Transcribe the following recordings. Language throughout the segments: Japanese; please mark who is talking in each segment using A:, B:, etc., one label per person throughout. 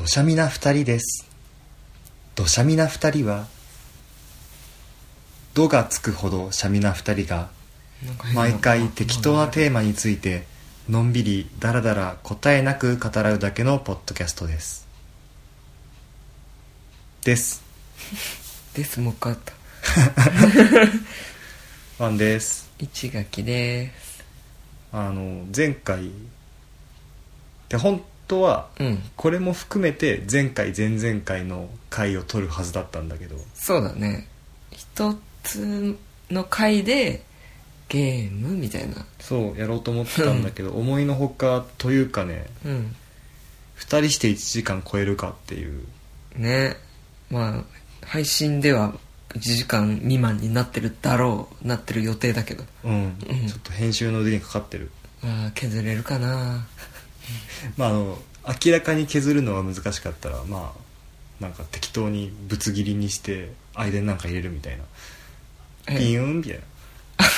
A: どしゃみな二人です。どしゃみな二人は「ど」がつくほどしゃみな二人が毎回適当なテーマについてのんびりだらだら答えなく語らうだけのポッドキャストです。です。
B: です。もう一回あった。
A: ワンです。
B: 市垣です。
A: あの前回で本当は
B: うん。
A: これも含めて前回前々回の回を取るはずだったんだけど。
B: そうだね。一つの回でゲームみたいな。
A: そうやろうと思ってたんだけど 思いのほかというかね
B: うん。
A: 2人して1時間超えるかっていう。
B: ね。まあ配信では1時間未満になってるだろうなってる予定だけど。
A: うん、
B: うん。
A: ちょっと編集の腕にかかってる。
B: まあ削れるかな
A: まああの明らかに削るのが難しかったらまあなんか適当にぶつ切りにして間になんか入れるみたいな。
B: え
A: ピューンみたいな。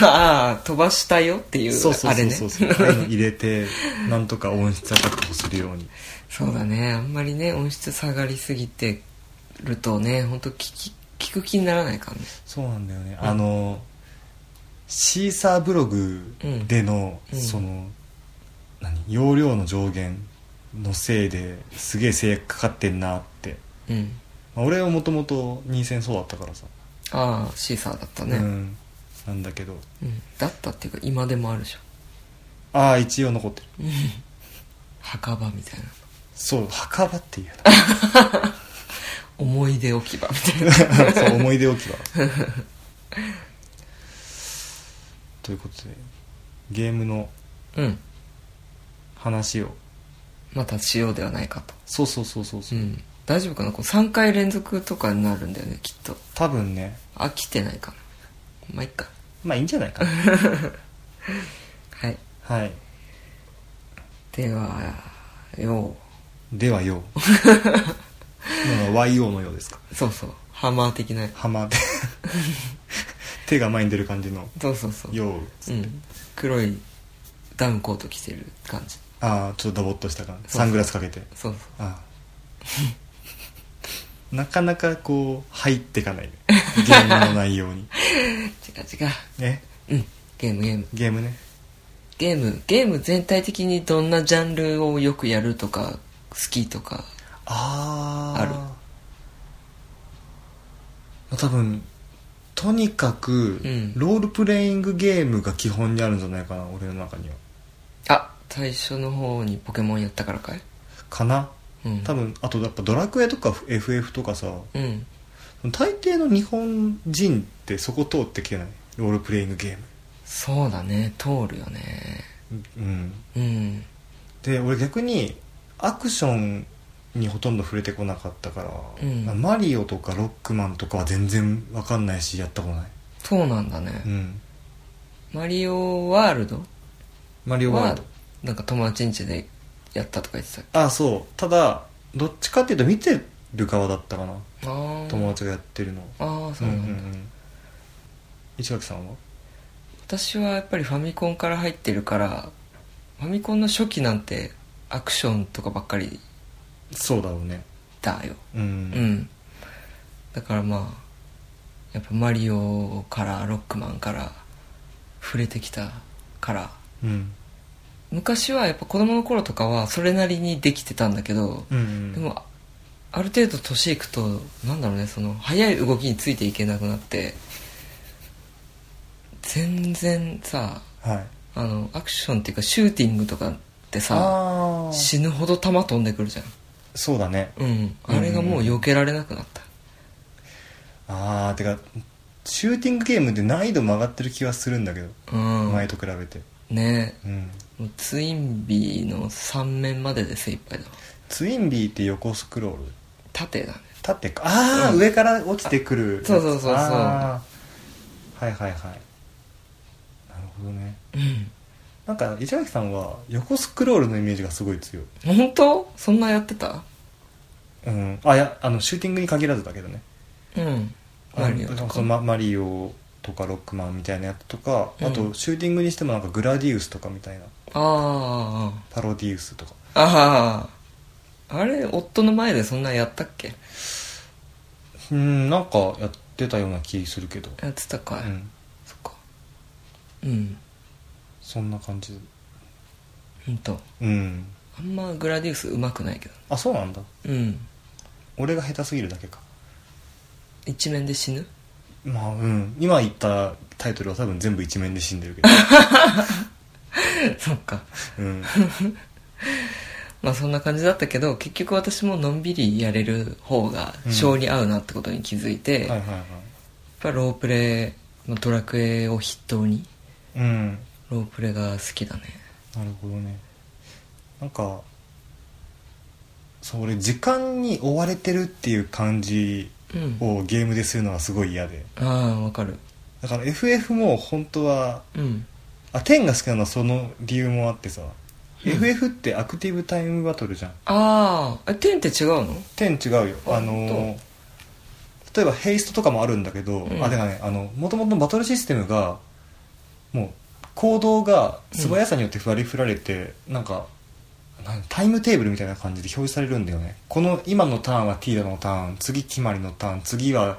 B: ああ飛ばしたよっていう
A: そうそう
B: あれね。
A: そうそうそう。入れて なんとか音質は確保するように。
B: そうだね。あんまりね音質下がりすぎてるとね本当聞き聞く気にならないからね。
A: そうなんだよね、あのシーサーブログでの、
B: うん。
A: その何容量の上限のせいですげえ制約かかってんなって、
B: うん。
A: まあ俺はもともと任線そうだったからさ、
B: ああシーサーだったね、
A: うん。なんだけど。
B: うん。だったっていうか今でもあるじ
A: ああ一応残ってる。
B: ゃ ん墓場みたいな。
A: そう墓場っていう
B: 思い出置き場みたいな
A: な。そう思い出置き場。ということでゲームの
B: うん
A: 話を。
B: またしようではないかと。
A: そうそうそうそうそう。う、
B: ん。大丈夫かなこう3回連続とかになるんだよねきっと。
A: 多分ね。
B: 飽きてないかな。まあいっか。
A: まあいいんじゃないかな。
B: はい。
A: はい。
B: ではよ
A: ではよう。YO のようですか。
B: うそうそう。ハマー的な。
A: ハマで。手が前に出る感じの。
B: そうそうそう。
A: よう。
B: うん。黒いダウンコート着てる感じ
A: ああちょっとダボっとした感じ
B: そう
A: サングラスかけて。
B: そう
A: ああ なかなかこう入ってかない。ねゲームの内容に。
B: そ う違う違う。
A: ね
B: うん。ゲームゲーム。
A: ゲームね。
B: ゲーム。ゲーム全体的にどんなジャンルをよくやるとか好きとか
A: あ
B: ある？
A: る多分とにかく、
B: うん。
A: ロールプレイングゲームが基本にあるんじゃないかな俺の中には。
B: あ最初の方にポケモンやったからかい？
A: かな？
B: うん。
A: 多分あとやっぱドラクエとか FF とかさ
B: うん。
A: 大抵の日本人ってそこ通ってきてない？ロールプレイングゲーム。
B: そうだね。通るよね。
A: うん。
B: うん。
A: で俺逆にアクションにほとんど触れてこなかったから、
B: うん。
A: マリオとかロックマンとかは全然わかんないしやったことない。
B: そうなんだね、
A: うん。
B: マリオワールド？
A: マリオワールド
B: なんか友達ん家でやったとか言って
A: あそう。ただどっちかっていうと見てる側だったかな。
B: たああ
A: 友達がやってるの。
B: ああそうなんだ、
A: ん市垣さんは？
B: 私はやっぱりファミコンから入ってるからファミコンの初期なんてアクションとかばっかり
A: そうだろうね。
B: だよ。
A: うん、
B: うん。だからまあやっぱマリオからロックマンから触れてきたから
A: うん
B: 昔はやっぱ子供の頃とかはそれなりにできてたんだけど、
A: うんうん。
B: でもある程度年いくとなんだろうねその速い動きについていけなくなって全然さ
A: はい。
B: あのアクションっていうかシューティングとかってさ死ぬほど弾飛んでくるじゃん。
A: そうだね。
B: うん。あれがもう避けられなくなった。
A: ああてかシューティングゲームって難易度も上がってる気はするんだけど、
B: うん。
A: 前と比べて。
B: ね。
A: うん
B: ツインビーの3面までで精一杯だわ。
A: ツインビーって横スクロール？
B: 縦だね。
A: 縦か。ああ、
B: うん。
A: 上から落ちてくる
B: そうそうそうそう。
A: あー。はいはいはい。なるほどね。
B: うん。
A: なんか市垣さんは横スクロールのイメージがすごい強い。
B: 本当？そんなやってた？
A: うん。あいやあのシューティングに限らずだけどね。
B: うん。マリオとか。
A: そのママリオとかロックマンみたいなやつとか、
B: うん。
A: あとシューティングにしてもなんかグラディウスとかみたいな。
B: ああ
A: パロディウスとか。
B: あああれ夫の前でそんなやったっけ？
A: うんなんかやってたような気するけど。
B: やってたか。い、
A: うん。
B: そっか。うん。
A: そんな感じ。
B: ほんと
A: うん。
B: あんまグラディウスうまくないけど。
A: あそうなんだ。
B: うん。
A: 俺が下手すぎるだけか。
B: 一面で死ぬ？
A: まあうん。今言ったタイトルは多分全部一面で死んでるけど。
B: そっか。
A: うん。
B: まあそんな感じだったけど結局私ものんびりやれる方が性に合うなってことに気づいて、やっ
A: はいはい。はい
B: ぱロープレイのドラクエを筆頭に
A: うん。
B: ロープレが好きだね。
A: なるほどね。なんかそう俺時間に追われてるっていう感じ
B: うん
A: をゲームでするのがすごい嫌で。
B: ああわかる。
A: だから FF も本当は
B: うん。
A: あ10が好きなのはその理由もあってさ、
B: うん。
A: FF ってアクティブタイムバトルじゃん。
B: ああえ10って違うの
A: ？10違うよ。
B: あ
A: あのー例えばヘイストとかもあるんだけど、
B: うん。
A: あでかねあの元々のバトルシステムがもう行動が素早さによって割り振られて、なんかタイムテーブルみたいな感じで表示されるんだよね。この今のターンはティーダのターン次決まりのターン次は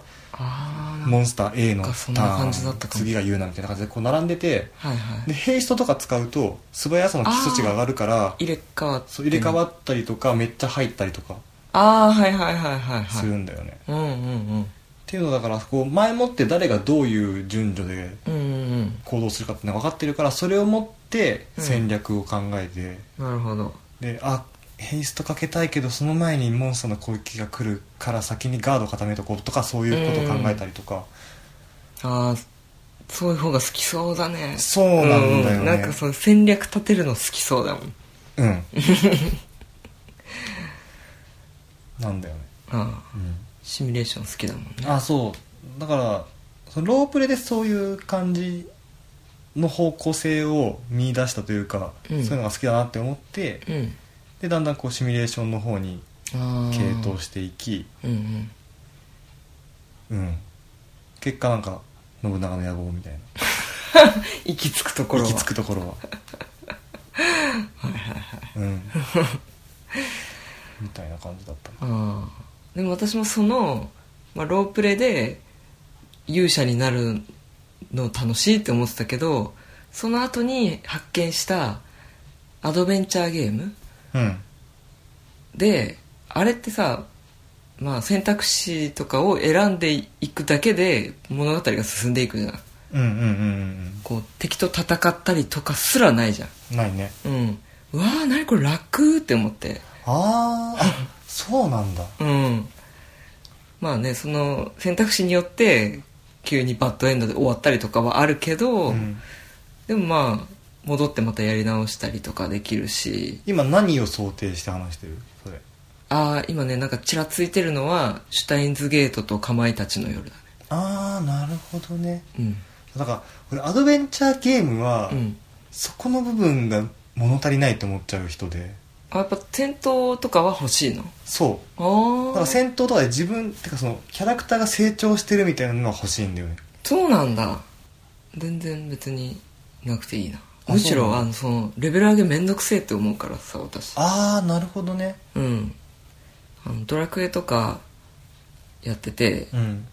A: モンスター A のターン次がユーナみたいな感じでこう並んでて
B: はいはい。
A: でヘイストとか使うと素早さの基礎値が上がるから
B: 入れ替わ
A: そう入れ替わったりとかめっちゃ入ったりとか。
B: ああはいはいはいはい
A: す
B: はい。
A: るんだよね、
B: うんうんうん。
A: っていうのだからこう前もって誰がどういう順序で行動するかっていうのが分かってるからそれを持って戦略を考えて、
B: うん。なるほど
A: であヘイストかけたいけどその前にモンスターの攻撃が来るから先にガード固めとこうとかそういうことを考えたりとか、
B: ああそういう方が好きそうだね。
A: そうなんだよね。
B: うん。なんかそう戦略立てるの好きそうだもん。
A: うん。なんだよね、
B: ああ
A: うん、
B: シミュレーション好きだもんね。
A: あそう。だからそのロープレでそういう感じの方向性を見出したというか、
B: うん。
A: そういうのが好きだなって思って
B: うん。
A: でだんだんこうシミュレーションの方に傾倒していき、
B: うんうん。
A: うん、結果なんか信長の野望みたいな。
B: 行き着くところは。
A: 行き着くところは。うん。みたいな感じだった
B: でも私もその、まあ、ロープレで勇者になるの楽しいって思ってたけどその後に発見したアドベンチャーゲーム
A: うん。
B: であれってさ、まあ、選択肢とかを選んでいくだけで物語が進んでいくじゃん。
A: うんうんうん
B: こう敵と戦ったりとかすらないじゃん。
A: うんないね。
B: うん。うわー何これ楽って思って。
A: あー。あそうなんだ。
B: うん。まあねその選択肢によって急にバッドエンドで終わったりとかはあるけど、
A: うん。
B: でもまあ戻ってまたやり直したりとかできるし。
A: 今何を想定して話してる？それ。
B: ああ今ねなんかちらついてるのはシュタインズゲートとかまいたちの夜だね。
A: ああなるほどね。
B: うん。
A: だから俺アドベンチャーゲームは、
B: うん。
A: そこの部分が物足りないと思っちゃう人で
B: あやっぱ戦闘とかは欲しいの？
A: そう。
B: ああ
A: だから戦闘とかで自分てかそのキャラクターが成長してるみたいなのが欲しいんだよね。
B: そうなんだ。全然別になくていいな。
A: あ
B: むしろあのそのレベル上げめんどくせえって思うからさ私。
A: ああなるほどね。
B: うん。あのドラクエとかやってて
A: うん。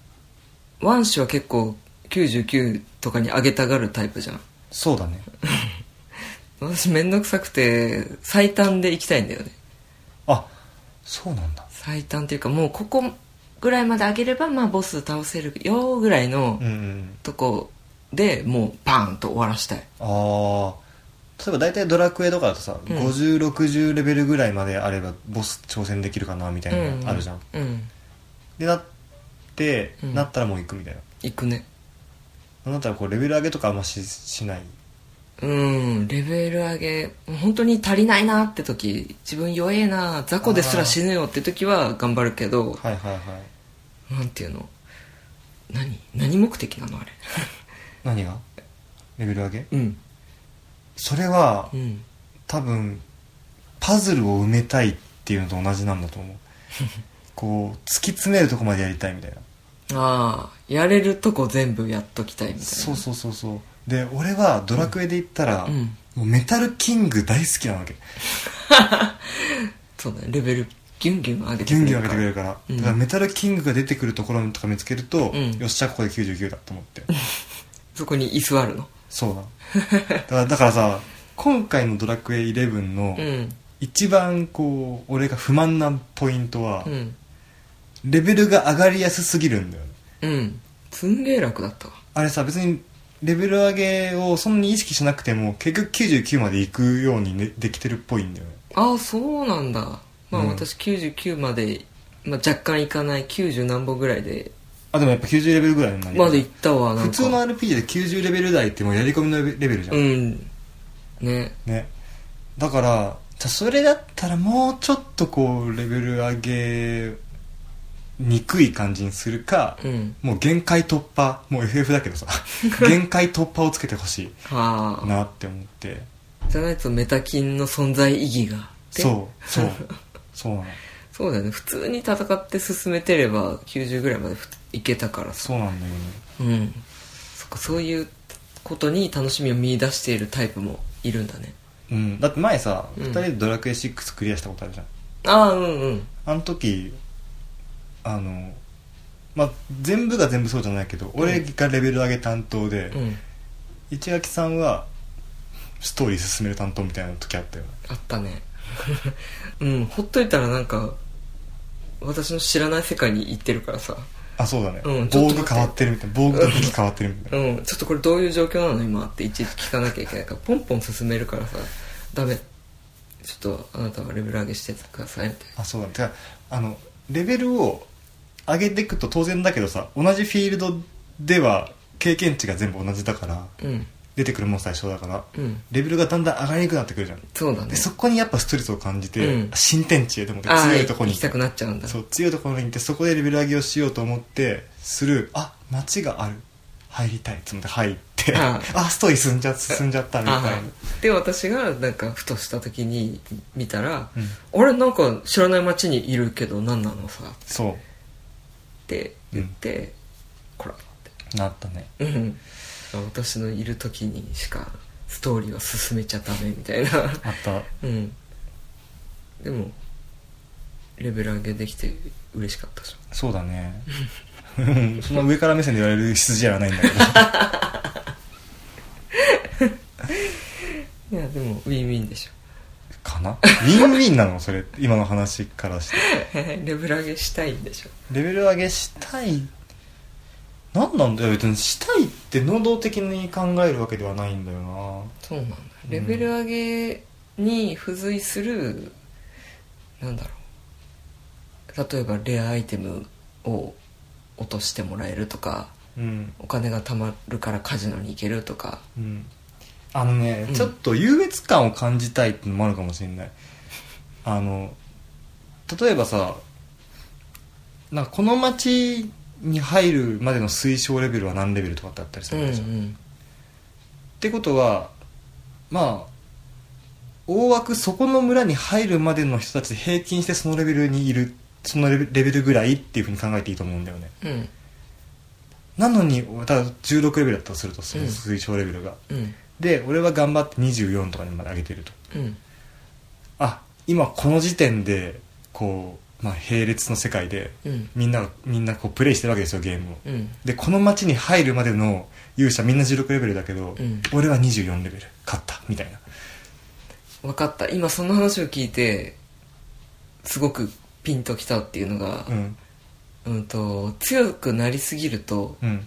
B: ワンシは結構99とかに上げたがるタイプじゃん。
A: そうだね
B: 私めんどくさくて最短で行きたいんだよね。
A: あそうなんだ。
B: 最短っていうかもうここぐらいまで上げればまあボス倒せるよぐらいの
A: うんうん。
B: とこでもうバーンと終わらしたい。
A: ああ例えば大体ドラクエとかだとさ、
B: うん。
A: 5060レベルぐらいまであればボス挑戦できるかなみたいなのがあるじゃん、
B: うん。
A: でなって、
B: うん。
A: なったらもう行くみたいな。
B: 行くね。
A: なんだったらこうレベル上げとかあんまししない
B: うんレベル上げ本当に足りないなって時自分弱えな雑魚ですら死ぬよって時は頑張るけど
A: はいはいはい。
B: なんていうの？何？何目的なのあれ？
A: 何が？レベル上げ？
B: うん。
A: それは
B: うん。
A: 多分パズルを埋めたいっていうのと同じなんだと思う。こう突き詰めるとこまでやりたいみたいな。
B: ああやれるとこ全部やっときたいみたいな。
A: そうそうそうそうで俺はドラクエで言ったら、
B: うん。
A: もうメタルキング大好きなわけ。
B: そうだね。レベルギュンギュン上げて
A: ギュンギュン
B: くれるから
A: 上げてくれるから、
B: うん。
A: だからメタルキングが出てくるところとか見つけると、
B: うん。
A: よっしゃここで99だと思って。
B: そこに居座るの？
A: そうだだからだからさ今回の「ドラクエ11」の
B: うん。
A: 一番こう俺が不満なポイントは、
B: うん。
A: レベルが上がりやすすぎるんだよね。
B: うん。すんげえ楽だったわ。
A: あれさ別にレベル上げをそんなに意識しなくても結局99まで行くように、ね、できてるっぽいんだよね。
B: ああそうなんだ。まあ、
A: うん。
B: 私99まで、まあ、若干いかない。90何本ぐらいで。
A: あでもやっぱ90レベルぐらいになる
B: までいったわ
A: 普通の RPG で90レベル台ってもうやり込みのレベルじゃん、
B: うん。ね。
A: ね。だからじゃあそれだったらもうちょっとこうレベル上げにくい感じにするか、
B: うん。
A: もう限界突破もう FF だけどさ 限界突破をつけてほし
B: はいあ
A: なって思って。
B: じゃないとメタキンの存在意義が
A: そうそう。そうなの。
B: そうだよね。普通に戦って進めてれば90ぐらいまでふいけたからさ。
A: そうなんだよね。
B: うん。そっかそういうことに楽しみを見出しているタイプもいるんだね。
A: うん。だって前さ、
B: うん。
A: 2人でドラクエ6クリアしたことあるじゃん。
B: ああうんうん。
A: あの時あのまあ全部が全部そうじゃないけど、俺がレベル上げ担当で、
B: うん。
A: 市垣さんはストーリー進める担当みたいな時あったよ。ね
B: あったね。うんほっといたらなんか私の知らない世界に行ってるからさ。
A: あそうだね、
B: うん
A: 防具変わってるみたいな。防具と武器変わってるみたいな、
B: うんちょっとこれどういう状況なの今っていちいち聞かなきゃいけないからポンポン進めるからさ。ダメ。ちょっとあなたはレベル上げしてくださいみたい
A: あそうだね。あのレベルを上げていくと当然だけどさ同じフィールドでは経験値が全部同じだから
B: なうん。
A: 出てくるモンスター一緒だから
B: うん。
A: レベルがだんだん上がりにくくなってくるじゃん。
B: そうだね。
A: でそこにやっぱストレスを感じて、
B: うん。
A: 新天地へでも強いとこに。
B: 行きたくなっちゃうんだ。
A: そう強いところに行ってそこでレベル上げをしようと思ってする。あ街がある。入りたいっつって入って
B: あ
A: あストーリー進んじゃ進んじゃったみたいな。
B: で私がなんかふとした時に見たら
A: うん「
B: あれなんか知らない街にいるけど何なのさ」っ
A: そ
B: て言って「こら」って。
A: うなったね。
B: うん。私のいる時にしかストーリーは進めちゃダメみたいな。
A: あった。
B: うん。でもレベル上げできて嬉しかったじ
A: そうだね。う んそんな上から目線で言われる羊じゃないんだけど
B: ゃんいやでもウィンウィンでしょ
A: かなウィンウィンなの？それ今の話からして。
B: レベル上げしたいんでしょ？
A: レベル上げしたい？何なんだ？よ別にしたいって能動的に考えるわけではないんだよな。
B: そうなんだ。レベル上げに付随する、なんだろう。例えばレアアイテムを落としてもらえるとか
A: うん。
B: お金が貯まるからカジノに行けるとか
A: うんあのね、
B: うん。
A: ちょっと優越感を感じたいってのもあるかもしれない。あの例えばさなんかこの街に入るまでの推奨レベルは何レベルとかってあったりするわけじゃん、っ
B: ん
A: てことはまあ大枠そこの村に入るまでの人たちで平均してそのレベルにいるそのレベルぐらいっていうふうに考えていいと思うんだよね。
B: うん。
A: なのにただ16レベルだったとするとその
B: うん。
A: 推奨レベルが、
B: うん
A: で俺は頑張って24とかにまで上げてると。
B: うん。
A: あ今この時点でこう、まあ、並列の世界で
B: うん。
A: みんながみんなこうプレイしてるわけですよゲームを。
B: うん。
A: でこの街に入るまでの勇者みんな16レベルだけど、
B: うん。
A: 俺は24レベル。勝った。みたいな。
B: 分かった。今その話を聞いてすごくピンときたっていうのが
A: う、ん。
B: うん、と強くなりすぎると
A: うん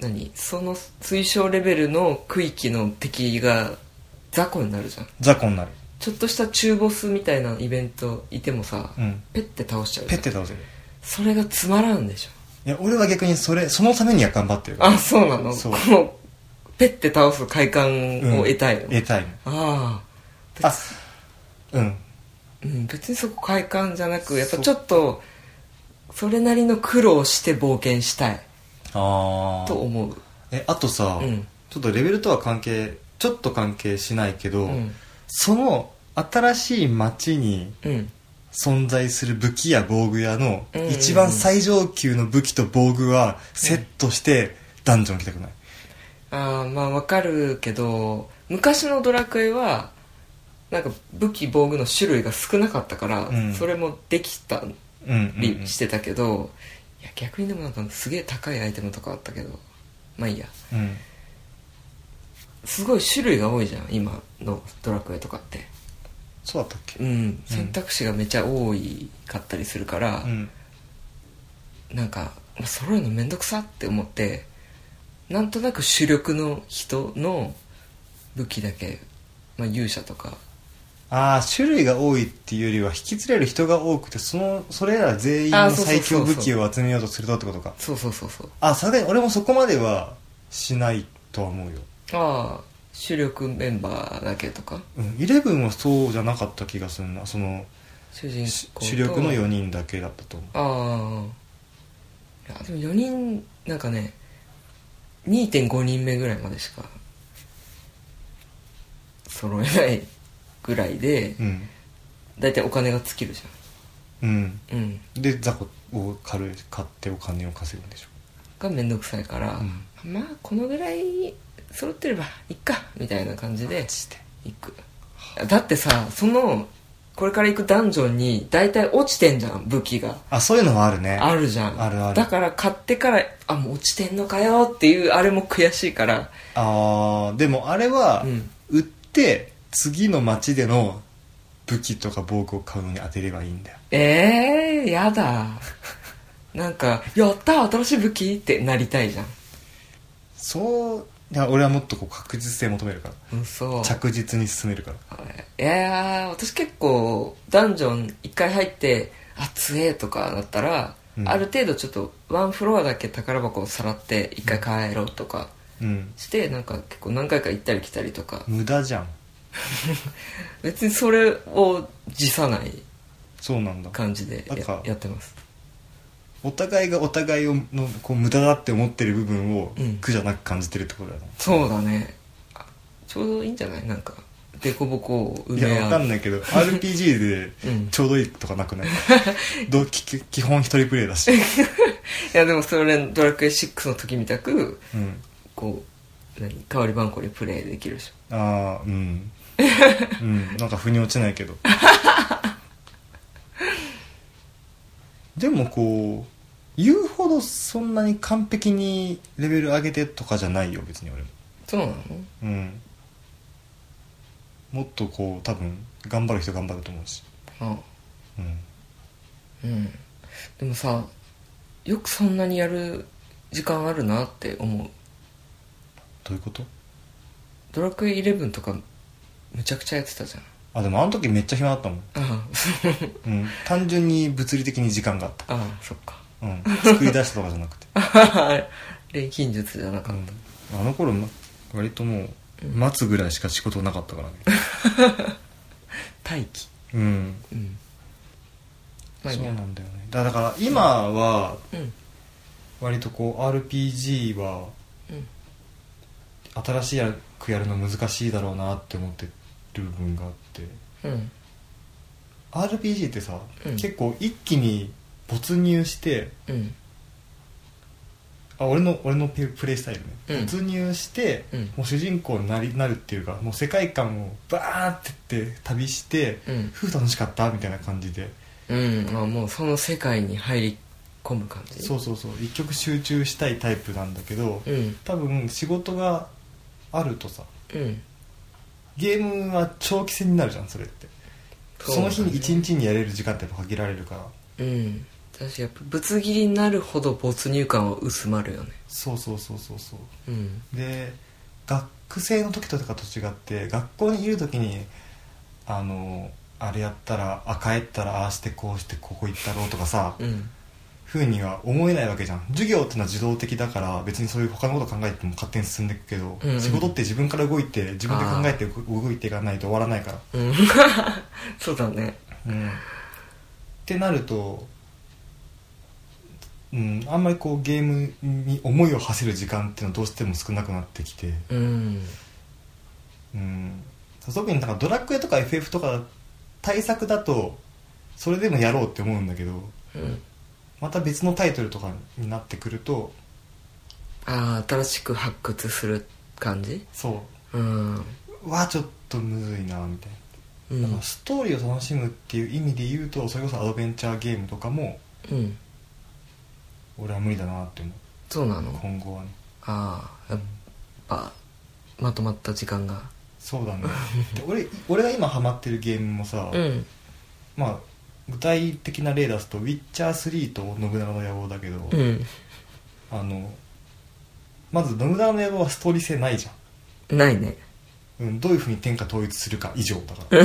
B: 何？その推奨レベルの区域の敵が雑魚になるじゃん。
A: 雑魚になる。
B: ちょっとした中ボスみたいなイベントいてもさ、
A: うん。
B: ペッて倒しちゃう
A: ペッて倒せる。
B: それがつまらんでしょ。
A: いや俺は逆にそれそのためには頑張ってる
B: あそうなの？
A: そう。
B: このペッて倒す快感を得たいの、
A: 得たいの。
B: あ
A: あ。うん。
B: うん、別にそこ快感じゃなくやっぱちょっとそれなりの苦労して冒険したい
A: ああ
B: と思う。
A: えあとさ、
B: うん。
A: ちょっとレベルとは関係ちょっと関係しないけど、
B: うん。
A: その新しい街に
B: うん。
A: 存在する武器や防具屋の
B: うん。うんうん
A: 一番最上級の武器と防具はセットしてダンジョン来たくない、
B: ああまあわかるけど昔のドラクエはなんか武器防具の種類が少なかったから、
A: うん。
B: それもできた
A: うんうん
B: り
A: うん
B: してたけど、いや逆にでもなんかすげえ高いアイテムとかあったけどまあいいや。
A: うん。
B: すごい種類が多いじゃん今のドラクエとかって。
A: そうだったっけ？
B: うん。選択肢がめっちゃ多いかったりするから、
A: うん。
B: なんかまあ揃えるのめんどくさって思ってなんとなく主力の人の武器だけ、まあ、勇者とか
A: ああ種類が多いっていうよりは引き連れる人が多くてそのそれら全員の最強武器を集めようとするとってことか。
B: そうそうそうそう。
A: あさすがに俺もそこまではしないとは思うよ。
B: ああ主力メンバーだけとか。
A: うんイレブンはそうじゃなかった気がするな。その
B: 主人
A: 主力の4人だけだったと思う。
B: ああいやでも4人なんかね2.5人目ぐらいまでしか揃えないぐらいで
A: うん。
B: 大体お金が尽きるじ
A: うん。
B: ゃん。うん。
A: で雑魚を買う買ってお金を稼ぐんでしょ。
B: がめんどくさいから、まあこのぐらい揃ってればいっかみたいな感じで行く。だってさそのこれから行くダンジョンに大体落ちてんじゃん武器が。
A: あそういうのはあるね。
B: あるじゃん。
A: あるある。
B: だから買ってからあもう落ちてんのかよっていうあれも悔しいから。
A: あーでもあれは、
B: うん。
A: 売って次の街での武器とか防具を買うのに当てればいいんだよ。
B: ええー、やだ。なんか「やった新しい武器!」ってなりたいじゃん。
A: そういや俺はもっとこう確実性求めるから。
B: うんそう
A: 着実に進めるから。
B: いやー私結構ダンジョン一回入ってあ強えとかだったら、
A: うん。
B: ある程度ちょっとワンフロアだけ宝箱をさらって一回帰ろうとか
A: うん。
B: してなんか結構何回か行ったり来たりとか。
A: 無駄じゃん
B: 別にそれを辞さない
A: そうなんだ。
B: 感じでややってます。
A: お互いがお互いをのこう無駄だって思ってる部分を
B: うん。
A: 苦じゃなく感じてるってことだよな、
B: そうだね。あちょうどいいんじゃない？なんかデコボコを埋
A: いやわ
B: め合う
A: かんないけど RPG
B: うん。
A: でちょうどいいとかなくない？どうき基本一人プレイだし、
B: いやでもそれドラクエ6の時みたく
A: うん、
B: こう何？代わり番号でプレイできるでしょ。
A: ああうんうんなんか腑に落ちないけど。でもこう言うほどそんなに完璧にレベル上げてとかじゃないよ別に俺も。
B: そうなの？
A: うん。もっとこう多分頑張る人頑張ると思うし。
B: あ
A: うん。
B: うん。でもさよくそんなにやる時間あるなって思う。
A: どういうこと？
B: ドラクエ11とかむちゃくちゃやってたじゃん。
A: あでもあの時めっちゃ暇だったもん、
B: あ
A: うん、単純に物理的に時間があった、
B: あああそっか。
A: うん、作り出したとかじゃなくて、
B: 錬金術じゃなかっ
A: うん、あの頃ま割ともう待つぐらいしか仕事なかったからね。
B: た 待機。
A: うん。
B: うん。ま
A: そう
B: あいいや。
A: なんだよね。だだから今は
B: うん。
A: 割とこう RPG は
B: うん。
A: 新しい役やるの難しいだろうなって思ってる部分があって
B: うん。
A: RPG ってさ、
B: うん。
A: 結構一気に没入して
B: うん。
A: あ俺の俺のププレイスタイルね、
B: うん。
A: 没入して、
B: うん。
A: もう主人公になりなるっていうかもう世界観をバーってって旅して、
B: うん。
A: ふう楽しかったみたいな感じで。
B: うん。まあもうその世界に入り込む感じ？
A: そうそうそう。一曲集中したいタイプなんだけど、
B: うん。
A: 多分仕事があるとさ
B: うん
A: ゲームは長期戦になるじゃんそれって。その日に一日にやれる時間ってやっぱ限られるから。
B: うん。私やっぱぶつ切りになるほど没入感は薄まるよね。
A: そうそうそうそうそう。
B: うん。
A: で学生の時とかと違って学校にいる時にあのあれやったらあ帰ったらああしてこうしてここ行ったろうとかさ、
B: うん
A: ふうには思えないわけじゃん。授業ってのは自動的だから別にそういう他のこと考えても勝手に進んでいくけど、
B: うんうん。
A: 仕事って自分から動いて自分で考えて動いていかないと終わらないから。
B: うん。そうだね。
A: うん。ってなるとうんあんまりこうゲームに思いを馳せる時間っていうのはどうしても少なくなってきて。
B: うん。
A: うん。特になんかドラクエとか FF とか対策だとそれでもやろうって思うんだけど
B: うん
A: また別のタイトルとかになってくると
B: ああ新しく発掘する感じ？
A: そ
B: う。ん。
A: うわちょっとむずいなみたい
B: うん。
A: だからストーリーを楽しむっていう意味で言うとそれこそアドベンチャーゲームとかも
B: うん。
A: 俺は無理だなって思う。
B: そうなの？
A: 今後はね。
B: ああやっぱまとまった時間が。
A: そうだね。で俺俺が今ハマってるゲームもさ、
B: うん。
A: まあ具体的な例出すと「ウィッチャー3」と「信長の野望」だけど、
B: うん。
A: あのまず信長の野望はストーリー性ないじゃん。
B: ないね。
A: うん、どういうふうに天下統一するか以上だから。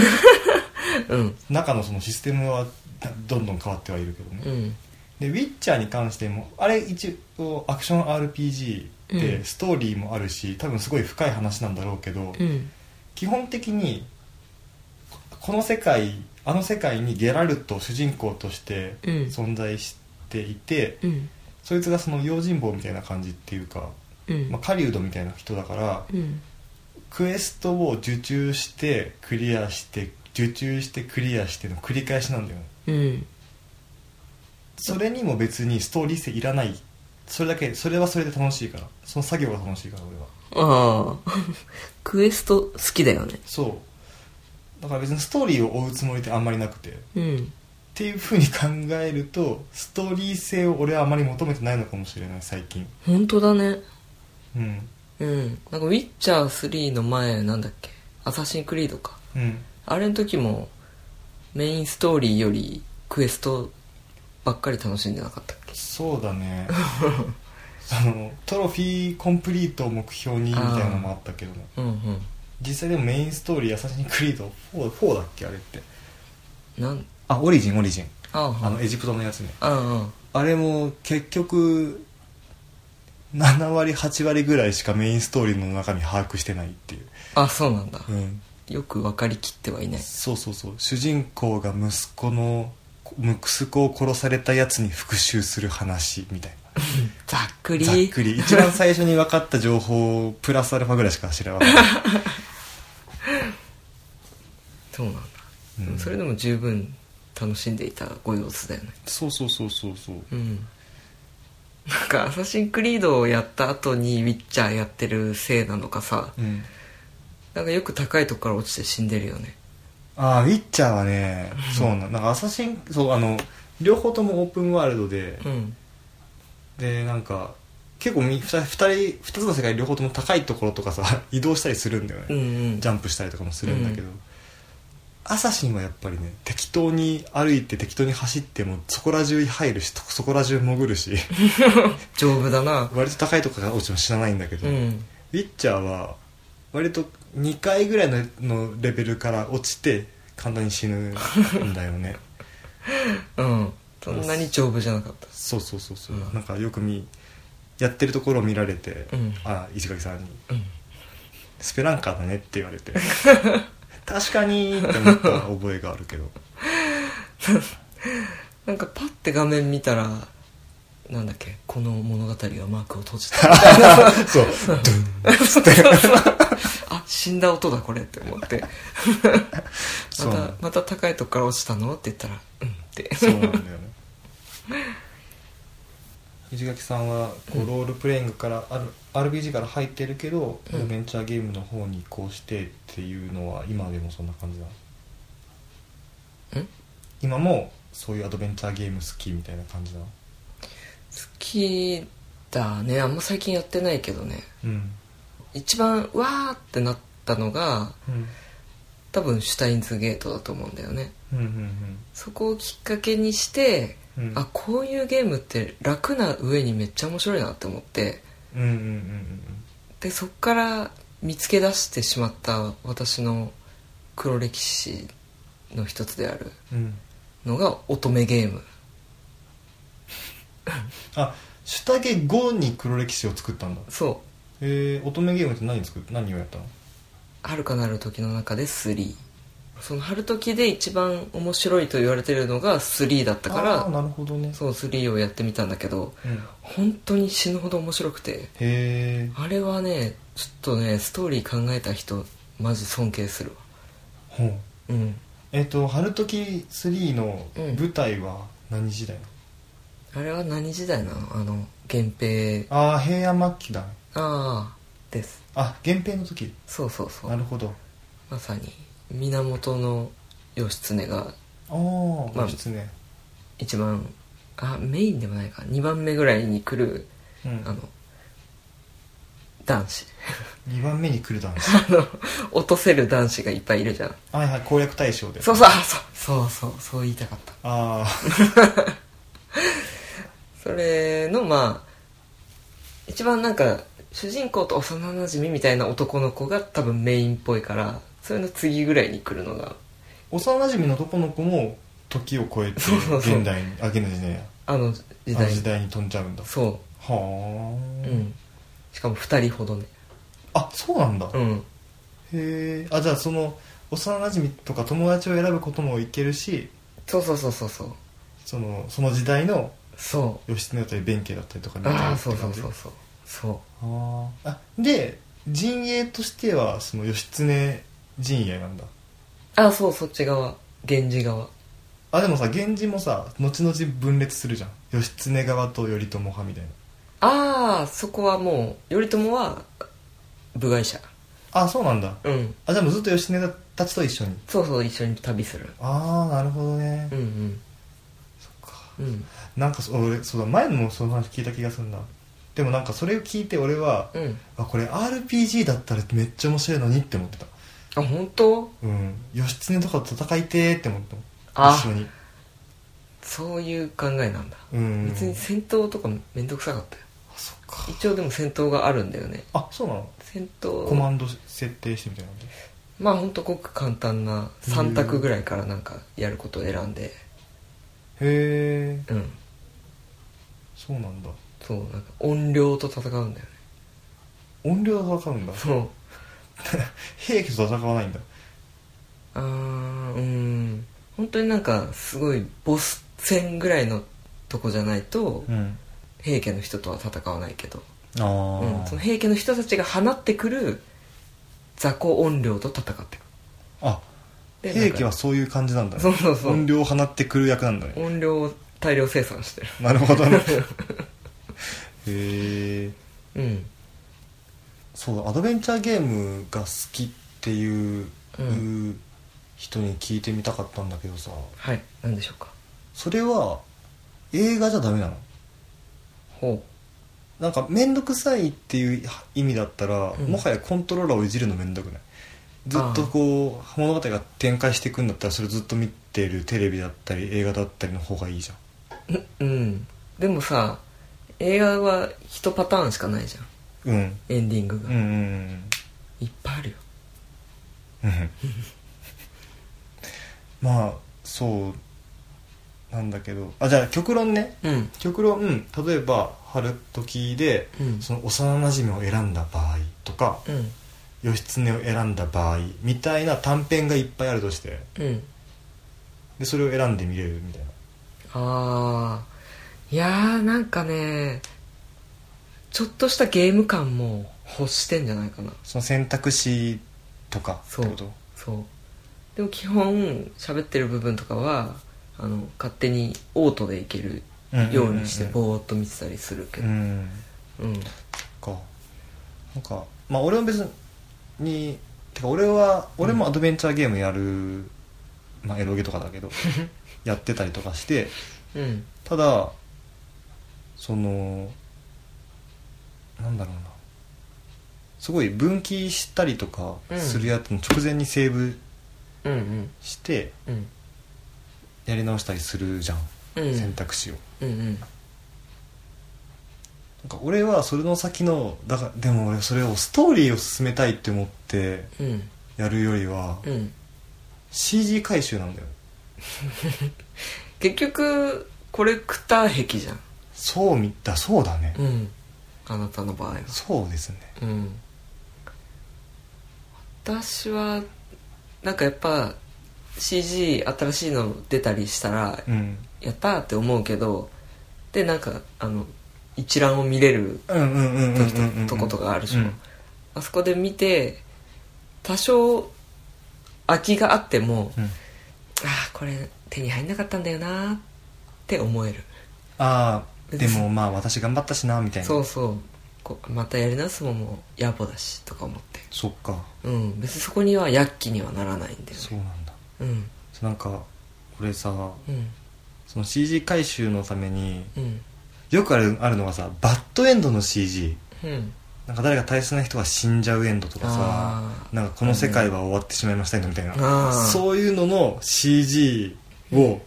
B: うん。
A: 中のそのシステムはどんどん変わってはいるけどね、
B: うん。
A: でウィッチャーに関してもあれ一応アクション RPG
B: う
A: で
B: ん。
A: ストーリーもあるし、多分すごい深い話なんだろうけど、
B: うん。
A: 基本的にこの世界あの世界にゲラルト主人公として
B: うん。
A: 存在していて、
B: うん。
A: そいつがその用心棒みたいな感じっていうか、
B: うん。
A: まあ、狩人みたいな人だから
B: うん。
A: クエストを受注してクリアして受注してクリアしての繰り返しなんだよね。
B: うん。
A: それにも別にストーリー性いらない。それだけそれはそれで楽しいから。その作業が楽しいから俺は。
B: ああ。クエスト好きだよね。
A: そうだから別にストーリーを追うつもりってあんまりなくて。っ
B: うん。
A: ていうふうに考えるとストーリー性を俺はあまり求めてないのかもしれない最近。
B: 本当だね。
A: うん。
B: うん。なんかウィッチャー3の前なんだっけ？アサシンクリードか。
A: うん。
B: あれの時もメインストーリーよりクエストばっかり楽しんでなかったっけ？
A: そうだね。あのトロフィーコンプリートを目標にみたいなのもあったけどね。
B: うんうん
A: 実際でもメインストーリー「アサシンクリード 4, 4だっけあれって。
B: なん？
A: あオリジンオリジン。
B: あ
A: のエジプトのやつね。
B: あ
A: あれも結局7割8割ぐらいしかメインストーリーの中身把握してないっていう、
B: ああそうなんだ。
A: うん、
B: よく分かりきってはいない。
A: そうそうそう。主人公が息子の息子を殺されたやつに復讐する話みたい
B: ざっくり。
A: なざっくり。一番最初に分かった情報プラスアルファぐらいしか知らなかった
B: そうなんだ、
A: うん。
B: それでも十分楽しんでいたご様子だよね。
A: そうそうそうそうそう。
B: うん。なんかアサシンクリードをやった後にウィッチャーやってるせいなのかさ。
A: うん。
B: なんかよく高いとこから落ちて死んでるよね。
A: ああウィッチャーはねそうなんなんかアサシンそうあの両方ともオープンワールドで、
B: うん。
A: でなんか結構み 2, 人2つの世界両方とも高いところとかさ 移動したりするんだよね、
B: うんうん。
A: ジャンプしたりとかもするんだけど、アサシンはやっぱりね適当に歩いて適当に走ってもそこら中入るしそこら中潜るし
B: 丈夫だな。
A: 割と高いところから落ちても知らないんだけど、ウ
B: うん。
A: ィッチャーは割と2回ぐらいののレベルから落ちて簡単に死ぬんだよね。
B: うん。そんなに丈夫じゃなかった。
A: そうそうそうそう、
B: うん。
A: なんかよく見やってるところを見られて、
B: うん。
A: あ石垣さんに
B: うん「
A: スペランカーだね」って言われて 確かにって思った覚えがあるけど。
B: なんかパッて画面見たらなんだっけこの物語は幕を閉じた。
A: そう。ドゥンつって。
B: あ死んだ音だこれって思って。またまた高いとこから落ちたの？って言ったらうんって。
A: そうなんだよね藤垣さんはこうロールプレイングから、ある RPG から入ってるけど、
B: うん。
A: アドベンチャーゲームの方に移行してっていうのは今でもそんな感じなの？
B: ん？好
A: 今もそういうアドベンチャーゲーム好きみたいな感じなの？
B: きだね。あんま最近やってないけどね。
A: うん。
B: 一番わーってなったのが
A: うん。
B: 多分シュタインズゲートだと思うんだよね。
A: うんうん。
B: そこをきっかけにして、
A: うん。
B: あこういうゲームって楽な上にめっちゃ面白いなって思って。
A: うんうんうんうん
B: でそっから見つけ出してしまった私の黒歴史の一つであるのが乙女ゲーム。
A: あシュタゲ5に黒歴史を作ったんだ。
B: そう。
A: えー、乙女ゲームって何作っ何をやったの？
B: 遥かなる時の中で3その春時で一番面白いと言われてるのが3だったから
A: なるほどね。
B: そう3をやってみたんだけど
A: うん、
B: 本当に死ぬほど面白くて
A: へえ
B: あれはねちょっとねストーリー考えた人マジ尊敬するわ。
A: ほう。
B: うん。
A: えっ、と「春時3」の
B: うん。
A: 舞台は何時代？なの、
B: あれは何時代なの？あの源平。
A: ああ平安末期だね。
B: ああです。
A: あ源平の時？
B: そうそうそう。
A: なるほど。
B: まさに源の義経が
A: ああ
B: まあ
A: 義経
B: 一番あメインでもないか。2番目ぐらいに来る
A: うん。
B: あの男子。
A: 2番目に来る男子。
B: あの落とせる男子がいっぱいいるじゃん。
A: はいはい攻略対象で。
B: そうそうあそうそうそうそう言いたかった。
A: あ
B: それのまあ一番なんか主人公と幼なじみみたいな男の子が多分メインっぽいからそれの次ぐらいに来るのが。
A: あ幼馴染の男の子も時を超えて
B: そうそうそう。
A: 現代にあ現代じゃね
B: あの時
A: あ
B: 代
A: の時代に飛んじゃうんだ。
B: そ
A: は
B: う、
A: あ、
B: うん、しかも2人ほどね。
A: あそうなんだ、へ
B: うん。
A: え。あじゃあその幼馴染とか友達を選ぶこともいけるし
B: そうそうそうそうそう。
A: そのその時代の
B: そう。
A: 義経だったり弁慶だったりとか
B: ああそうそうそうそう。そ
A: あ。ーあで陣営としてはその義経陣営なんだ。
B: うああそうそっち側。源氏側。
A: あでもさ源氏もさ後々分裂するじゃん。義経側と頼朝派みたいな。
B: ああそこはもう頼朝は部外者。
A: あそうなんだ。
B: うん。
A: あじゃあもうずっと義経たちと一緒に。
B: そうそう一緒に旅する。
A: ああなるほどね、
B: うんうん。
A: そっか。
B: うん。
A: なんかそ俺そうだ前のもその話聞いた気がするな。でもなんかそれを聞いて俺は、
B: うん。
A: あこれ RPG だったらめっちゃ面白いのにって思ってた
B: あ本当？
A: うん。義経とかと戦いてーって思って
B: あ。
A: 一緒に。
B: そういう考えなんだ。
A: うん
B: 別に戦闘とかめんどくさかったよ。
A: あそっか。
B: 一応でも戦闘があるんだよね。
A: あそうなの？
B: 戦闘。
A: コマンド設定してみたいな感じ
B: まあほんとごく簡単な3択ぐらいからなんかやることを選んで。
A: へえ
B: うん。
A: そうなんだ。
B: そうなんか音量と戦うんだよね。
A: 音量で戦うんだ。
B: そう
A: 兵器と戦わないんだ。
B: あーうん。本当になんかすごいボス戦ぐらいのとこじゃないと
A: うん。
B: 平家の人とは戦わないけど、
A: ああ、
B: うん、その平家の人たちが放ってくる雑魚音量と戦ってく
A: あ
B: で
A: 兵器はそういう感じなんだね。
B: そうそうそう。
A: 音量を放ってくる役なんだね。
B: 音量を大量生産してる。
A: なるほどね。へえ
B: うん
A: そうだアドベンチャーゲームが好きっていう、
B: う
A: 人に聞いてみたかったんだけどさ。
B: はい何でしょうか？
A: それは映画じゃダメなの？
B: ほ
A: なんか面倒くさいっていう意味だったら、
B: うん。
A: もはやコントローラーをいじるの面倒くない？ずっとこう物語が展開していくんだったらそれずっと見てるテレビだったり映画だったりの方がいいじゃん。
B: ううん。でもさ映画は一パターンしかないじゃん
A: うん。
B: エンディングが、
A: うんうん
B: いっぱいあるよ。
A: うん。うんまあそうなんだけど。あじゃあ極論ね。
B: うん。
A: 極論例えば春時で、
B: うん。
A: その幼なじみを選んだ場合とか
B: うん。
A: 義経を選んだ場合みたいな短編がいっぱいあるとして。
B: うん。
A: でそれを選んでみれるみたいな。
B: ああいやーなんかねちょっとしたゲーム感も欲してんじゃないかな。
A: その選択肢とかって
B: そう
A: こと？
B: そう。でも基本喋ってる部分とかはあの勝手にオートでいけるようにしてぼーっと見てたりするけど。
A: うん。
B: うん。
A: か。なんかまあ俺は別にてか俺は俺もアドベンチャーゲームやる、まあエロゲとかだけど やってたりとかして
B: うん。
A: ただそのなんだろうな。すごい分岐したりとかするやつの直前にセーブ
B: うんうん。
A: して
B: うん。
A: やり直したりするじゃん、
B: うん。
A: 選択肢を。
B: うんうん。
A: なんか俺はそれの先のだからでも俺それをストーリーを進めたいって思って
B: うん。
A: やるよりは
B: うん。
A: CG 回収なんだよ。
B: 結局コレクター壁じゃん。
A: そうみだそうだね、
B: うんあなたの場合は。
A: そうですね。
B: うん。私はなんかやっぱ CG 新しいの出たりしたら
A: うん。
B: やったーって思うけどでなんかあの一覧を見れるととことかあるでしょ、
A: うん。
B: あそこで見て多少空きがあっても、
A: うん。
B: ああこれ手に入んなかったんだよなーって思える。
A: ああでもまあ私頑張ったしなみたいな。
B: そうそう。こまたやり直すのも野暮だしとか思って。
A: そっか。
B: うん。別にそこには躍起にはならないんだよね。
A: そうなんだ。
B: うん。
A: なんか俺さ
B: うん。
A: その CG 回収のために
B: うん。
A: よくあるあるのがさバッドエンドの CG
B: うん。
A: なんか誰か大切な人が死んじゃうエンドとかさなんかこの世界は終わってしまいましたみたいな、そういうのの CG を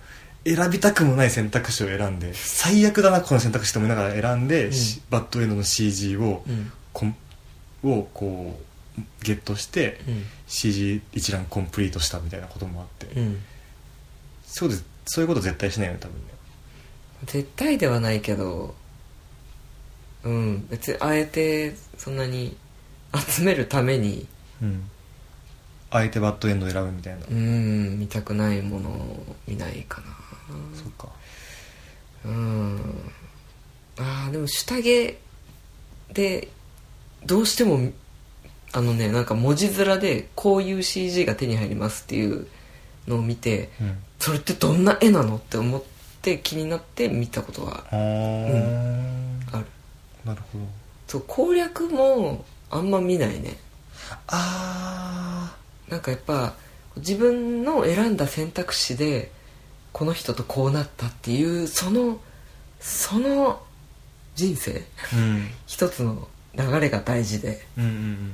A: 選びたくもない選択肢を選んで最悪だなこの選択肢と思いながら選んで、
B: うん。
A: しバッドエンドの CG を,、
B: うん。
A: をこうゲットして、
B: うん。
A: CG 一覧コンプリートしたみたいなこともあって、
B: うん。
A: そうです。そういうこと絶対しないよね多分ね。
B: 絶対ではないけどうん。別にあえてそんなに集めるために
A: うん。あえてバッドエンドを選ぶみたいな、
B: うん。見たくないものを見ないかな
A: そっか。
B: うん。ああでも下着でどうしてもあのねなんか文字面でこういう CG が手に入りますっていうのを見て
A: うん。
B: それってどんな絵なのって思って気になって見たことが
A: あー、
B: ある。
A: なるほど。
B: そう攻略もあんま見ないね。
A: あ
B: なんかやっぱ自分の選んだ選択肢でこの人とこうなったっていうそのその人生
A: あうん。
B: 一つの流れが大事で
A: うんうん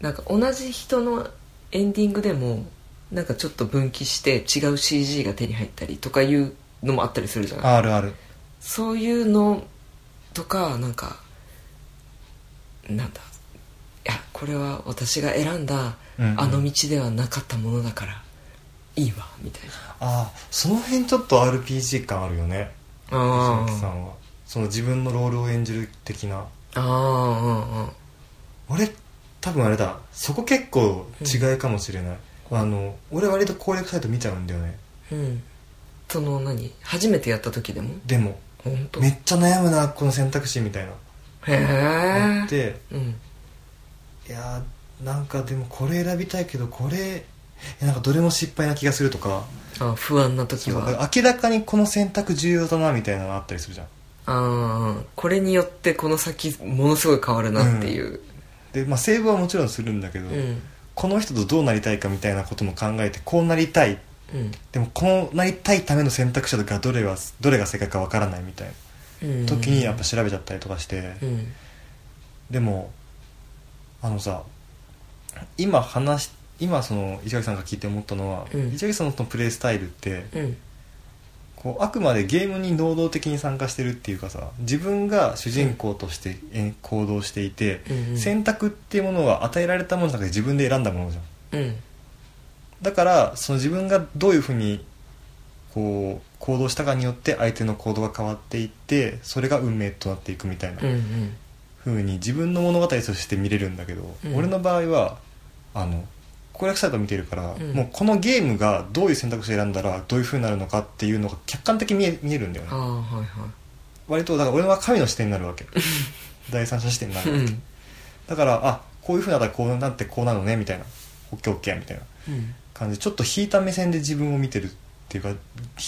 B: なんか同じ人のエンディングでもなんかちょっと分岐して違う CG が手に入ったりとかいうのもあったりするじゃ
A: うん
B: ない？
A: あるある。
B: そういうのとかなんかなんだいやこれは私が選んだあの道ではなかったものだからいいわみたいな。
A: ああその辺ちょっと RPG 感あるよね。
B: あ
A: 石垣さんは。その自分のロールを演じる的な。
B: ああ
A: 俺多分あれだ。そこ結構違いかもしれない、あの俺割と攻略サイト見ちゃうんだよね。
B: うん。うんその何？初めてやった時でも？
A: でも。
B: 本当？
A: めっちゃ悩むなこの選択肢みたいな。
B: へえ
A: あって。
B: うん。
A: いやーなんかでもこれ選びたいけどこれなんかどれも失敗な気がするとか。
B: あ不安な時は。
A: 明らかにこの選択重要だなみたいなのあったりするじゃん。
B: ああこれによってこの先ものすごい変わるなっていう。
A: で、まあ、セーブはもちろんするんだけど、
B: うん。
A: この人とどうなりたいかみたいなことも考えてこうなりたい。
B: うん。
A: でもこうなりたいための選択肢がどれはどれが正解かわからないみたい
B: うん。
A: な時にやっぱ調べちゃったりとかして、
B: うん。
A: でもあのさ今話し今その石垣さんが聞いて思ったのは、
B: うん。
A: 石垣さんのそのプレイスタイルって
B: うん。
A: こうあくまでゲームに能動的に参加してるっていうかさ自分が主人公としてえ行動していて、
B: うんうん。
A: 選択っていうものは与えられたものじゃなくて自分で選んだものじゃん。
B: うん。
A: だからその自分がどういうふうにこう行動したかによって相手の行動が変わっていってそれが運命となっていくみたいな
B: うんうん。
A: ふうに自分の物語として見れるんだけど、
B: うん。
A: 俺の場合はあの攻略サイト見てるから、
B: うん。
A: もうこのゲームがどういう選択肢を選んだらどういうふうになるのかっていうのが客観的に見え見えるんだよね。
B: はいはい。
A: 割とだから俺は神の視点になるわけ。第三者視点になるわけ、
B: うん。
A: だからあこういうふうになったらこうなってこうなのねみたいな。オッケーオッケーみたいな。
B: うん。
A: 感じ。でちょっと引いた目線で自分を見てるっていうか引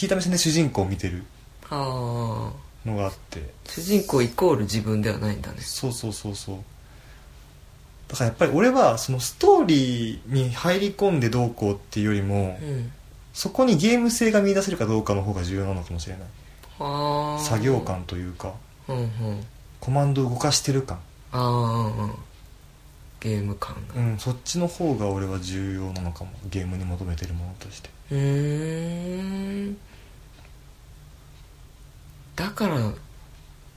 A: いた目線で主人公を見てるのがあって。
B: 主人公イコール自分ではないんだね。
A: そうそうそうそうだからやっぱり俺はそのストーリーに入り込んでどうこうっていうよりも、
B: うん。
A: そこにゲーム性が見出せるかどうかの方が重要なのかもしれない。作業感というか。
B: うんうん。
A: コマンドを動かしてる感。
B: ああゲーム感が。
A: うんそっちの方が俺は重要なのかも。ゲームに求めてるものとして。
B: うー。んだから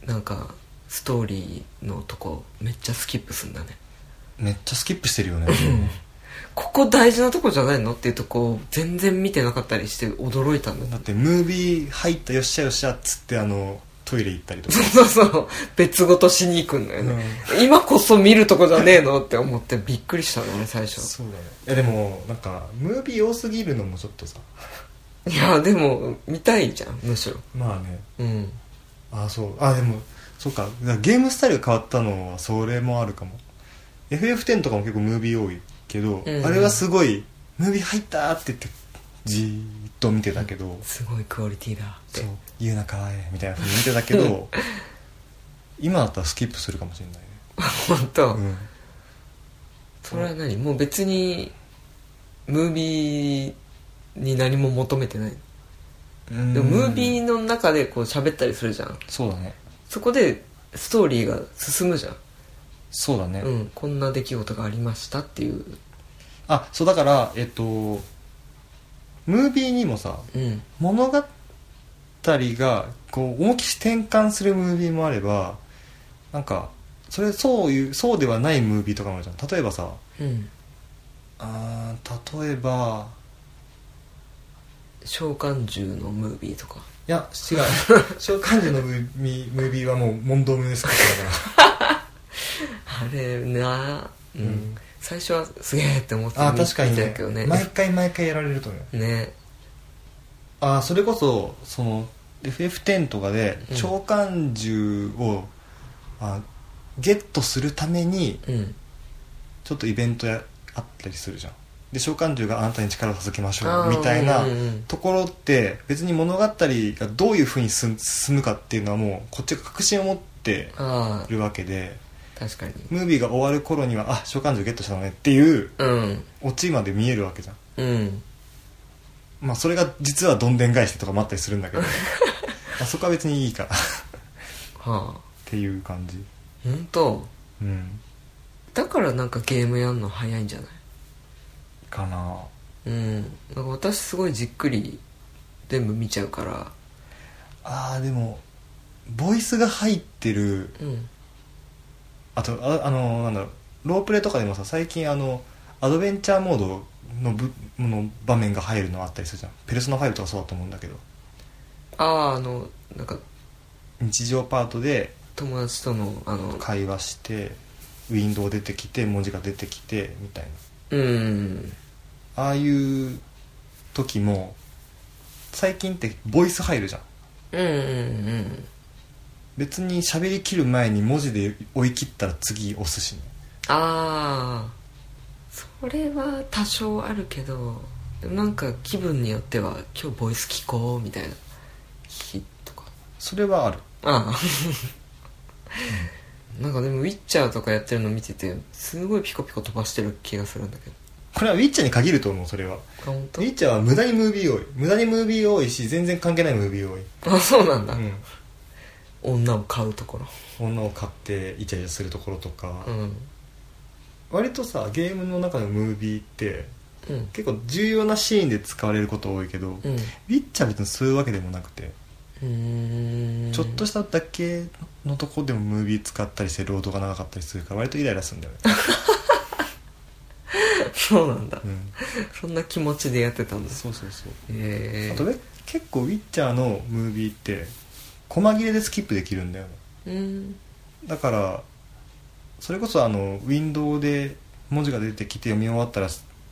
B: なんかストーリーのとこめっちゃスキップすんだね
A: めっちゃスキップしてるよね。
B: ここ大事なとこじゃないの？っていうとこ全然見てなかったりして驚いたんだ
A: だってムービー入ったよっしゃよっしゃっつってあのトイレ行ったりとか。
B: そうそうそう。別ごとしに行くんだよね、今こそ見るとこじゃねえの？って思ってびっくりしたのね最初。
A: そうだねいやでもなんかムービー多すぎるのもちょっとさ。
B: いやでも見たいじゃんむしろ。
A: まあね。
B: うん。
A: あそう。あでもそうか。ゲームスタイルが変わったのはそれもあるかも FF10 とかも結構ムービー多いけど、
B: うん。
A: あれはすごいムービー入ったって言ってじーっと見てたけど、
B: すごいクオリティだって。
A: そう言うなかわいいみたいなふうに見てたけど 今だったらスキップするかもしれないね。
B: 本当、
A: うん。
B: それは何？もう別にムービーに何も求めてない？
A: うん。
B: でもムービーの中でこう喋ったりするじゃん。
A: そうだね。
B: そこでストーリーが進むじゃん
A: そうだね、
B: うんこんな出来事がありましたっていう。
A: あそうだからえっとムービーにもさ
B: うん。
A: 物語がこう重きし転換するムービーもあればなんかそれそういうそうではないムービーとかもあるじゃん。例えばさ
B: うん。
A: あー例えば
B: 召喚獣のムービーとか。
A: いや違う。召喚獣のムービームービーはもう問答無ですから。
B: あれなうん、
A: うん。
B: 最初はすげえって思ってたけどね。
A: 毎回毎回やられるとね
B: ね。
A: あーそれこそその FF10 とかで
B: うん。
A: 召喚獣を、あゲットするために
B: うん。
A: ちょっとイベントやあったりするじゃん。で召喚獣があなたに力を授けましょうみたいな
B: うんうんうん
A: ところって別に物語がどういうふうに進進むかっていうのはもうこっちが確信を持って
B: あ
A: るわけで。
B: あ確かに。
A: ムービーが終わる頃にはあ召喚獣ゲットしたのねっていう
B: うん。
A: オチまで見えるわけじゃん。
B: うん。
A: まあそれが実はどんでん返しとかもあったりするんだけど。まあそこは別にいいから。っ
B: はあ。
A: ていう感じ。
B: 本当？
A: うん。
B: だからなんかゲームやんの早いんじゃない？
A: かな。
B: うん。なんか私すごいじっくり全部見ちゃうから。
A: あーでもボイスが入ってる
B: うん
A: あとああのなんだろう。ロープレイとかでもさ最近あのアドベンチャーモードのぶの場面が入るのあったりするじゃん。ペルソナ5とかそうだと思うんだけど。
B: あああのなんか
A: 日常パートで
B: 友達とのあの
A: 会話してウィンドウ出てきて文字が出てきてみたい
B: うん。
A: なああいう時も最近ってボイス入るじゃん。
B: うんうんうん
A: 別に喋りきる前に文字で追い切ったら次押すしね。
B: ああそれは多少あるけどなんか気分によっては今日ボイス聞こうみたいな日とか。
A: それはある。
B: ああ。なんかでもウィッチャーとかやってるの見ててすごいピコピコ飛ばしてる気がするんだけど。
A: これはウィッチャーに限ると思うそれは。ウィッチャーは無駄にムービー多い。無駄にムービー多いし全然関係ないムービー多い。
B: あそうなんだ、
A: うん
B: 女を買うところ。
A: 女を買ってイチャイチャするところとか、
B: うん。
A: 割とさゲームの中のムービーって
B: うん。
A: 結構重要なシーンで使われること多いけど、ウ
B: うん。
A: ィッチャー別にそういうわけでもなくて、
B: うーん。
A: ちょっとしただけのとこでもムービー使ったりしてロードが長かったりするから割とイライラするんだよね、
B: そうなんだ、
A: うん、
B: そんな気持ちでやってたんだ。
A: そうそうそう。
B: へえ
A: あとね結構ウィッチャーのムービーって細切れでスキップできるんだよ。ね
B: うん。
A: だからそれこそあのウィンドウで文字が出てきて読み終わったら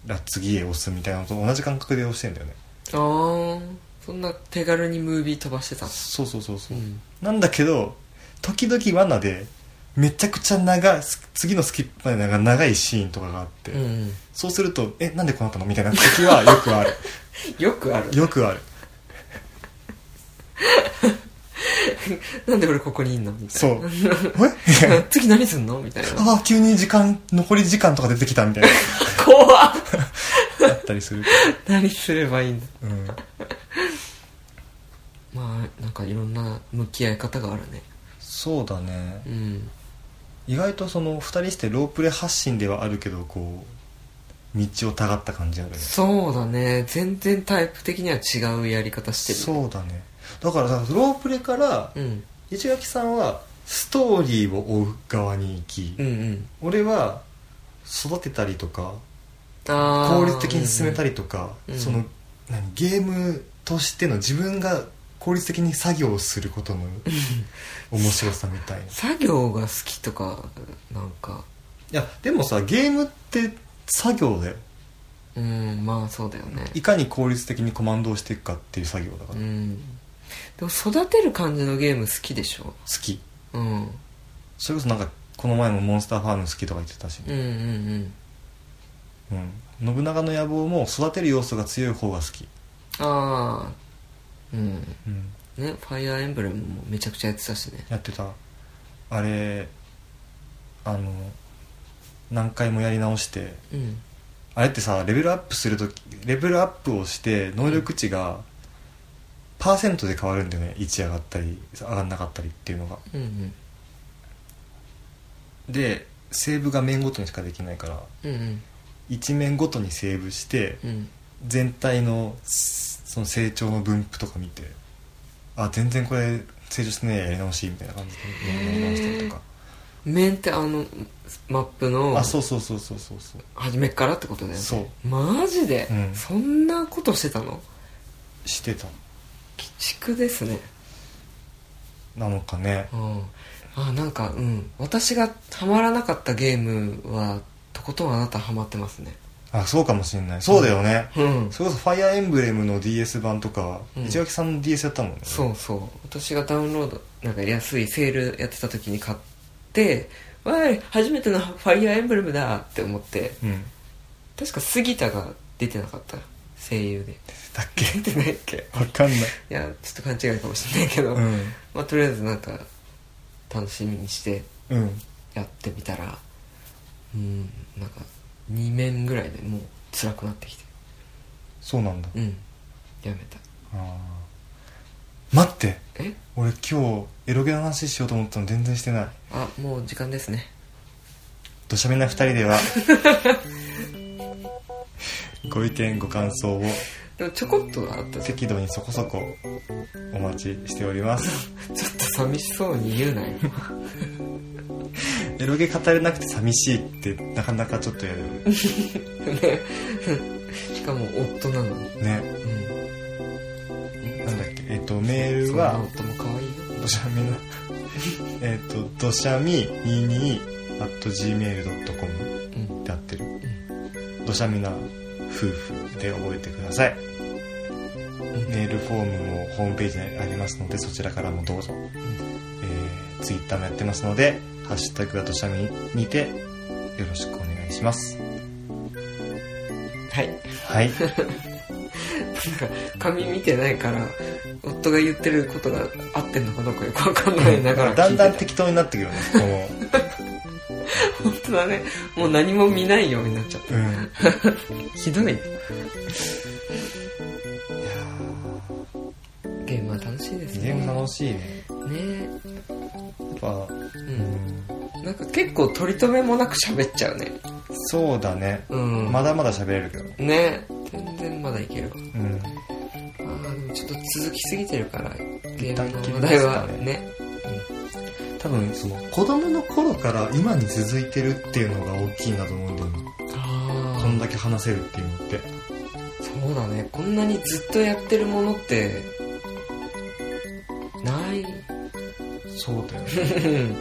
A: ら次へ押すみたいなのと同じ感覚で押してんだよね。
B: ああそんな手軽にムービー飛ばしてた。の
A: そうそうそうそう、
B: うん。
A: なんだけど時々罠でめちゃくちゃ長いす次のスキップまでが長いシーンとかがあって、
B: うん。
A: そうするとえなんでこうなったの？みたいな時はよくある。
B: よくある。
A: よくある
B: なんで俺ここにいんの？みた
A: そ
B: いう。な
A: え？
B: 次何すんの？みたいな。
A: ああ急に時間残り時間とか出てきたみたいな。
B: 怖っ。
A: あったりする
B: 何すればいいんだ
A: うん。
B: まあなんかいろんな向き合い方があるね。
A: そうだね。
B: うん。
A: 意外とその2人してロープレ発信ではあるけどこう道をたがった感じあるね。
B: そうだね。全然タイプ的には違うやり方してる。
A: そうだねだからさロープレから
B: うん。
A: 市垣さんはストーリーを追う側に行き、
B: うんうん。
A: 俺は育てたりとか
B: あ
A: 効率的に進めたりとか、
B: うん。
A: その何ゲームとしての自分が効率的に作業をすることの面白さみたいな。い
B: 作業が好きとかなんか。
A: やでもさゲームって作業で
B: うんまあそうだよね。
A: いかに効率的にコマンドをしていくかっていう作業だか
B: うんでも育てる感じのゲーム好きでしょ？
A: き。
B: うん。
A: それこそなんかこの前もモンスターファーム好きとか言ってたし、
B: うんうんうん。
A: うん、信長の野望も育てる要素が強い方が好き、
B: ああうん。
A: うん、
B: ねファイアーエンブレムもめちゃくちゃやってたしね。
A: やってた。あれあの何回もやり直して。
B: うん。
A: あれってさレベルアップするときレベルアップをして能力値がパーセントで変わるんだよね1上がったり上がんなかったりっていうのが。
B: うんうん。
A: でセーブが面ごとにしかできないから
B: うんうん。
A: 1面ごとにセーブして
B: うん。
A: 全体のその成長の分布とか見てあ全然これ成長してねえやり直しみたいな感じでやり直したりとか。
B: 面ってあのマップの
A: あそうそうそうそうそうそう。
B: 初めっからってことだよね。
A: そう。
B: マジで、
A: うん。
B: そんなことしてたの？
A: してた
B: 鬼畜ですね。
A: なのかね。
B: うん。あなんかうん。私がハマらなかったゲームはとことんあなたハマってますね。
A: あそうかもしれない。そうだよね、
B: うん。
A: それこそファイアーエンブレムの DS 版とか、
B: うん。
A: 市垣さんの DS やったもんね。
B: そうそう。私がダウンロードなんか安いセールやってた時に買って「わい初めてのファイアーエンブレムだ!」って思って
A: うん。
B: 確か杉田が出てなかった声優で。
A: だっけ？
B: 出てないっけ？
A: わかんない。
B: いやちょっと勘違いかもしれないけど、
A: うん。
B: まあ、とりあえずなんか楽しみにして
A: うん。
B: やってみたらうんなんか2面ぐらいでもう辛くなってきて。
A: そうなんだ。
B: うん。やめた。
A: あー。待って。
B: え？
A: 俺今日エロゲの話しようと思ったの全然してない。
B: あもう時間ですね。
A: 土砂めな二人では ご意見ご感想を
B: でもちょこっとあった
A: 適度にそこそこお待ちしております。
B: ちょっと寂しそうに言うなよ。
A: エロゲ語れなくて寂しいってなかなかちょっとやる。
B: ね。しかも夫なのに。
A: ね。
B: うん。
A: なんだっけ？えっ、とメールは
B: 夫も可愛いよ。
A: どしゃみなえっとどしゃみ22 at gmail.com
B: うん。
A: で合ってる。どしゃみな夫婦で覚えてください。メールフォームもホームページにありますのでそちらからもどうぞ、えー、ツイッターもやってますので「ハッシュタグはどしゃみ」にてよろしくお願いします。
B: はい。
A: はい。
B: なんか紙見てないから夫が言ってることが合ってんのかどうかよくわかんないながら
A: だんだん適当になってくるよねこの
B: 本当だね。もう何も見ないようになっちゃっ
A: うん。
B: た ひどい。ね
A: いや
B: ゲームは楽しいですね。
A: ーゲーム楽しいね。
B: ね。
A: やっぱ
B: う
A: うん。ん
B: なんか結構取り留めもなく喋っちゃうね。
A: そうだね。
B: うん。
A: まだまだ喋れるけど。ね。
B: ね全然まだいける。わ
A: うん。
B: ああでもちょっと続きすぎてるからゲームの話題はね
A: 多分その子供の頃から今に続いてるっていうのが大きいなと思うんだよね。
B: あ
A: こんだけ話せるっていうのって。
B: そうだね。こんなにずっとやってるものってない。
A: そうだよね。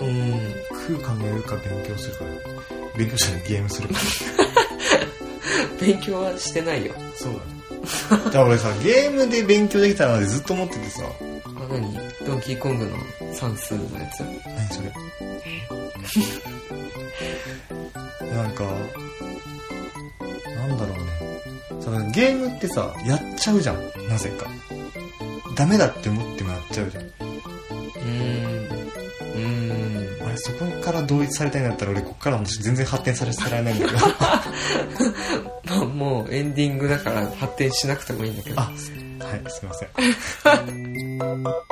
B: うん。
A: 食うか寝るか勉強するか勉強したらゲームするか
B: 勉強はしてないよ。
A: そうだね。だから俺さゲームで勉強できたなってずっと思っててさ。
B: あ何？ドンキーコングの算数のやつ。
A: 何それ？なんかなんだろうね。そのゲームってさやっちゃうじゃん。なぜか。ダメだって思ってもやっちゃうじゃん。
B: うーん。うーん。
A: あれそこから同一されたいんだったら俺こっからの話全然発展させられないんだけど。
B: まあもうエンディングだから発展しなくてもいいんだけど。
A: あはいすいません